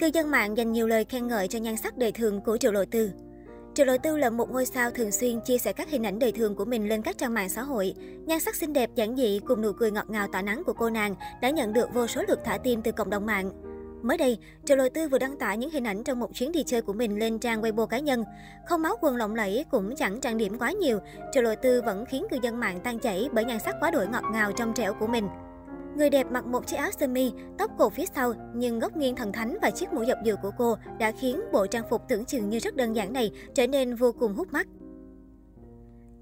Cư dân mạng dành nhiều lời khen ngợi cho nhan sắc đời thường của Triệu Lộ Tư. Triệu Lộ Tư là một ngôi sao thường xuyên chia sẻ các hình ảnh đời thường của mình lên các trang mạng xã hội. Nhan sắc xinh đẹp, giản dị cùng nụ cười ngọt ngào tỏa nắng của cô nàng đã nhận được vô số lượt thả tim từ cộng đồng mạng. Mới đây, Triệu Lộ Tư vừa đăng tải những hình ảnh trong một chuyến đi chơi của mình lên trang Weibo cá nhân. Không máu quần lộng lẫy cũng chẳng trang điểm quá nhiều, Triệu Lộ Tư vẫn khiến cư dân mạng tan chảy bởi nhan sắc quá đổi ngọt ngào trong trẻo của mình. Người đẹp mặc một chiếc áo sơ mi, tóc cột phía sau, nhưng góc nghiêng thần thánh và chiếc mũ dọc dừa của cô đã khiến bộ trang phục tưởng chừng như rất đơn giản này trở nên vô cùng hút mắt.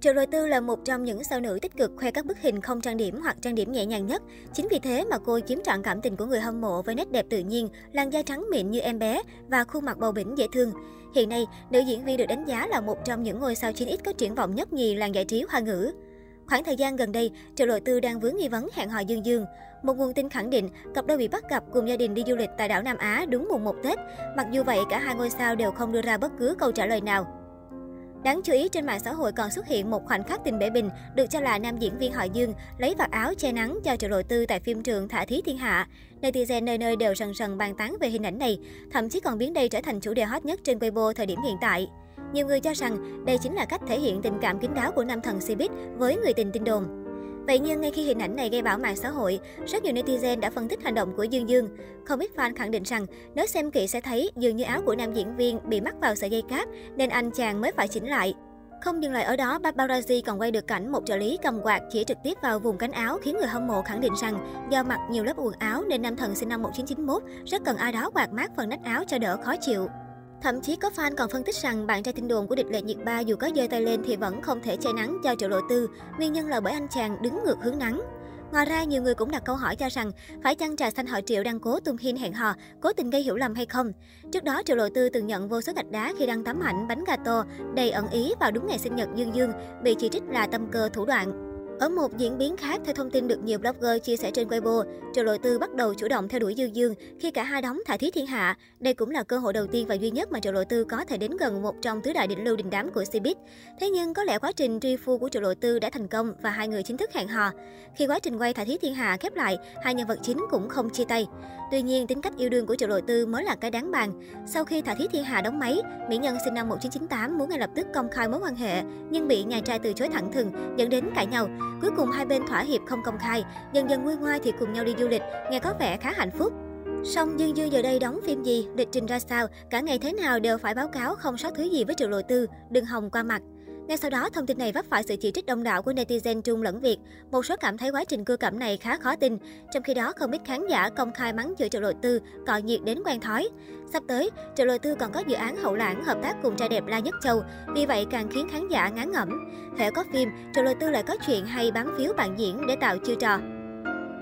Triệu Lôi Tư là một trong những sao nữ tích cực khoe các bức hình không trang điểm hoặc trang điểm nhẹ nhàng nhất. Chính vì thế mà cô chiếm trọn cảm tình của người hâm mộ với nét đẹp tự nhiên, làn da trắng mịn như em bé và khuôn mặt bầu bĩnh dễ thương. Hiện nay, nữ diễn viên được đánh giá là một trong những ngôi sao 9X có triển vọng nhất nhì làng giải trí hoa ngữ. Khoảng thời gian gần đây, Triệu Lộ Tư đang vướng nghi vấn hẹn hò Dương Dương. Một nguồn tin khẳng định cặp đôi bị bắt gặp cùng gia đình đi du lịch tại đảo Nam Á đúng mùng 1 Tết. Mặc dù vậy, cả hai ngôi sao đều không đưa ra bất cứ câu trả lời nào. Đáng chú ý trên mạng xã hội còn xuất hiện một khoảnh khắc tình bể bình được cho là nam diễn viên họ Dương lấy vạt áo che nắng cho Triệu Lộ Tư tại phim trường Thả Thí Thiên Hạ. Netizen nơi nơi đều rần rần bàn tán về hình ảnh này, thậm chí còn biến đây trở thành chủ đề hot nhất trên Weibo thời điểm hiện tại. Nhiều người cho rằng đây chính là cách thể hiện tình cảm kín đáo của nam thần Cbiz với người tình tin đồn. Vậy nhưng ngay khi hình ảnh này gây bão mạng xã hội, rất nhiều netizen đã phân tích hành động của Dương Dương. Không ít fan khẳng định rằng nếu xem kỹ sẽ thấy dường như áo của nam diễn viên bị mắc vào sợi dây cáp nên anh chàng mới phải chỉnh lại. Không dừng lại ở đó, paparazzi còn quay được cảnh một trợ lý cầm quạt chỉ trực tiếp vào vùng cánh áo khiến người hâm mộ khẳng định rằng do mặc nhiều lớp quần áo nên nam thần sinh năm 1991 rất cần ai đó quạt mát phần nách áo cho đỡ khó chịu. Thậm chí có fan còn phân tích rằng bạn trai tin đồn của địch lệ nhiệt ba dù có giơ tay lên thì vẫn không thể che nắng cho triệu lộ tư, nguyên nhân là bởi anh chàng đứng ngược hướng nắng. Ngoài ra, nhiều người cũng đặt câu hỏi cho rằng phải chăng trà xanh họ Triệu đang cố tung hin hẹn hò, cố tình gây hiểu lầm hay không? Trước đó, Triệu Lộ Tư từng nhận vô số gạch đá khi đăng tấm ảnh bánh gato đầy ẩn ý vào đúng ngày sinh nhật Dương Dương, bị chỉ trích là tâm cơ thủ đoạn. Ở một diễn biến khác, theo thông tin được nhiều blogger chia sẻ trên Weibo, Triệu Lộ Tư bắt đầu chủ động theo đuổi Dương Dương khi cả hai đóng thả thí thiên hạ. Đây cũng là cơ hội đầu tiên và duy nhất mà Triệu Lộ Tư có thể đến gần một trong tứ đại đỉnh lưu đình đám của Cbiz. Thế nhưng có lẽ quá trình truy phu của Triệu Lộ Tư đã thành công và hai người chính thức hẹn hò. Khi quá trình quay thả thí thiên hạ khép lại, hai nhân vật chính cũng không chia tay. Tuy nhiên, tính cách yêu đương của Triệu Lộ Tư mới là cái đáng bàn. Sau khi thả thí thiên hạ đóng máy, mỹ nhân sinh năm 1998 muốn ngay lập tức công khai mối quan hệ, nhưng bị nhà trai từ chối thẳng thừng, dẫn đến cãi nhau. Cuối cùng hai bên thỏa hiệp không công khai, dần dần nguôi ngoai thì cùng nhau đi du lịch, nghe có vẻ khá hạnh phúc. Song Dương Dương giờ đây đóng phim gì, lịch trình ra sao, cả ngày thế nào đều phải báo cáo không sót thứ gì với Triệu Lộ Tư, đừng hòng qua mặt. Ngay sau đó, thông tin này vấp phải sự chỉ trích đông đảo của netizen Trung lẫn Việt. Một số cảm thấy quá trình cưa cẩm này khá khó tin. Trong khi đó, không ít khán giả công khai mắng chửi Triệu Lộ Tư, cọ nhiệt đến quen thói. Sắp tới, Triệu Lộ Tư còn có dự án hậu lãng hợp tác cùng trai đẹp La Nhất Châu, vì vậy càng khiến khán giả ngán ngẩm. Hễ có phim, Triệu Lộ Tư lại có chuyện hay bán phiếu bạn diễn để tạo chiêu trò.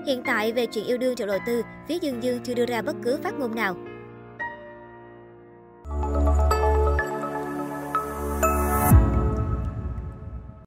Hiện tại về chuyện yêu đương Triệu Lộ Tư, phía Dương Dương chưa đưa ra bất cứ phát ngôn nào.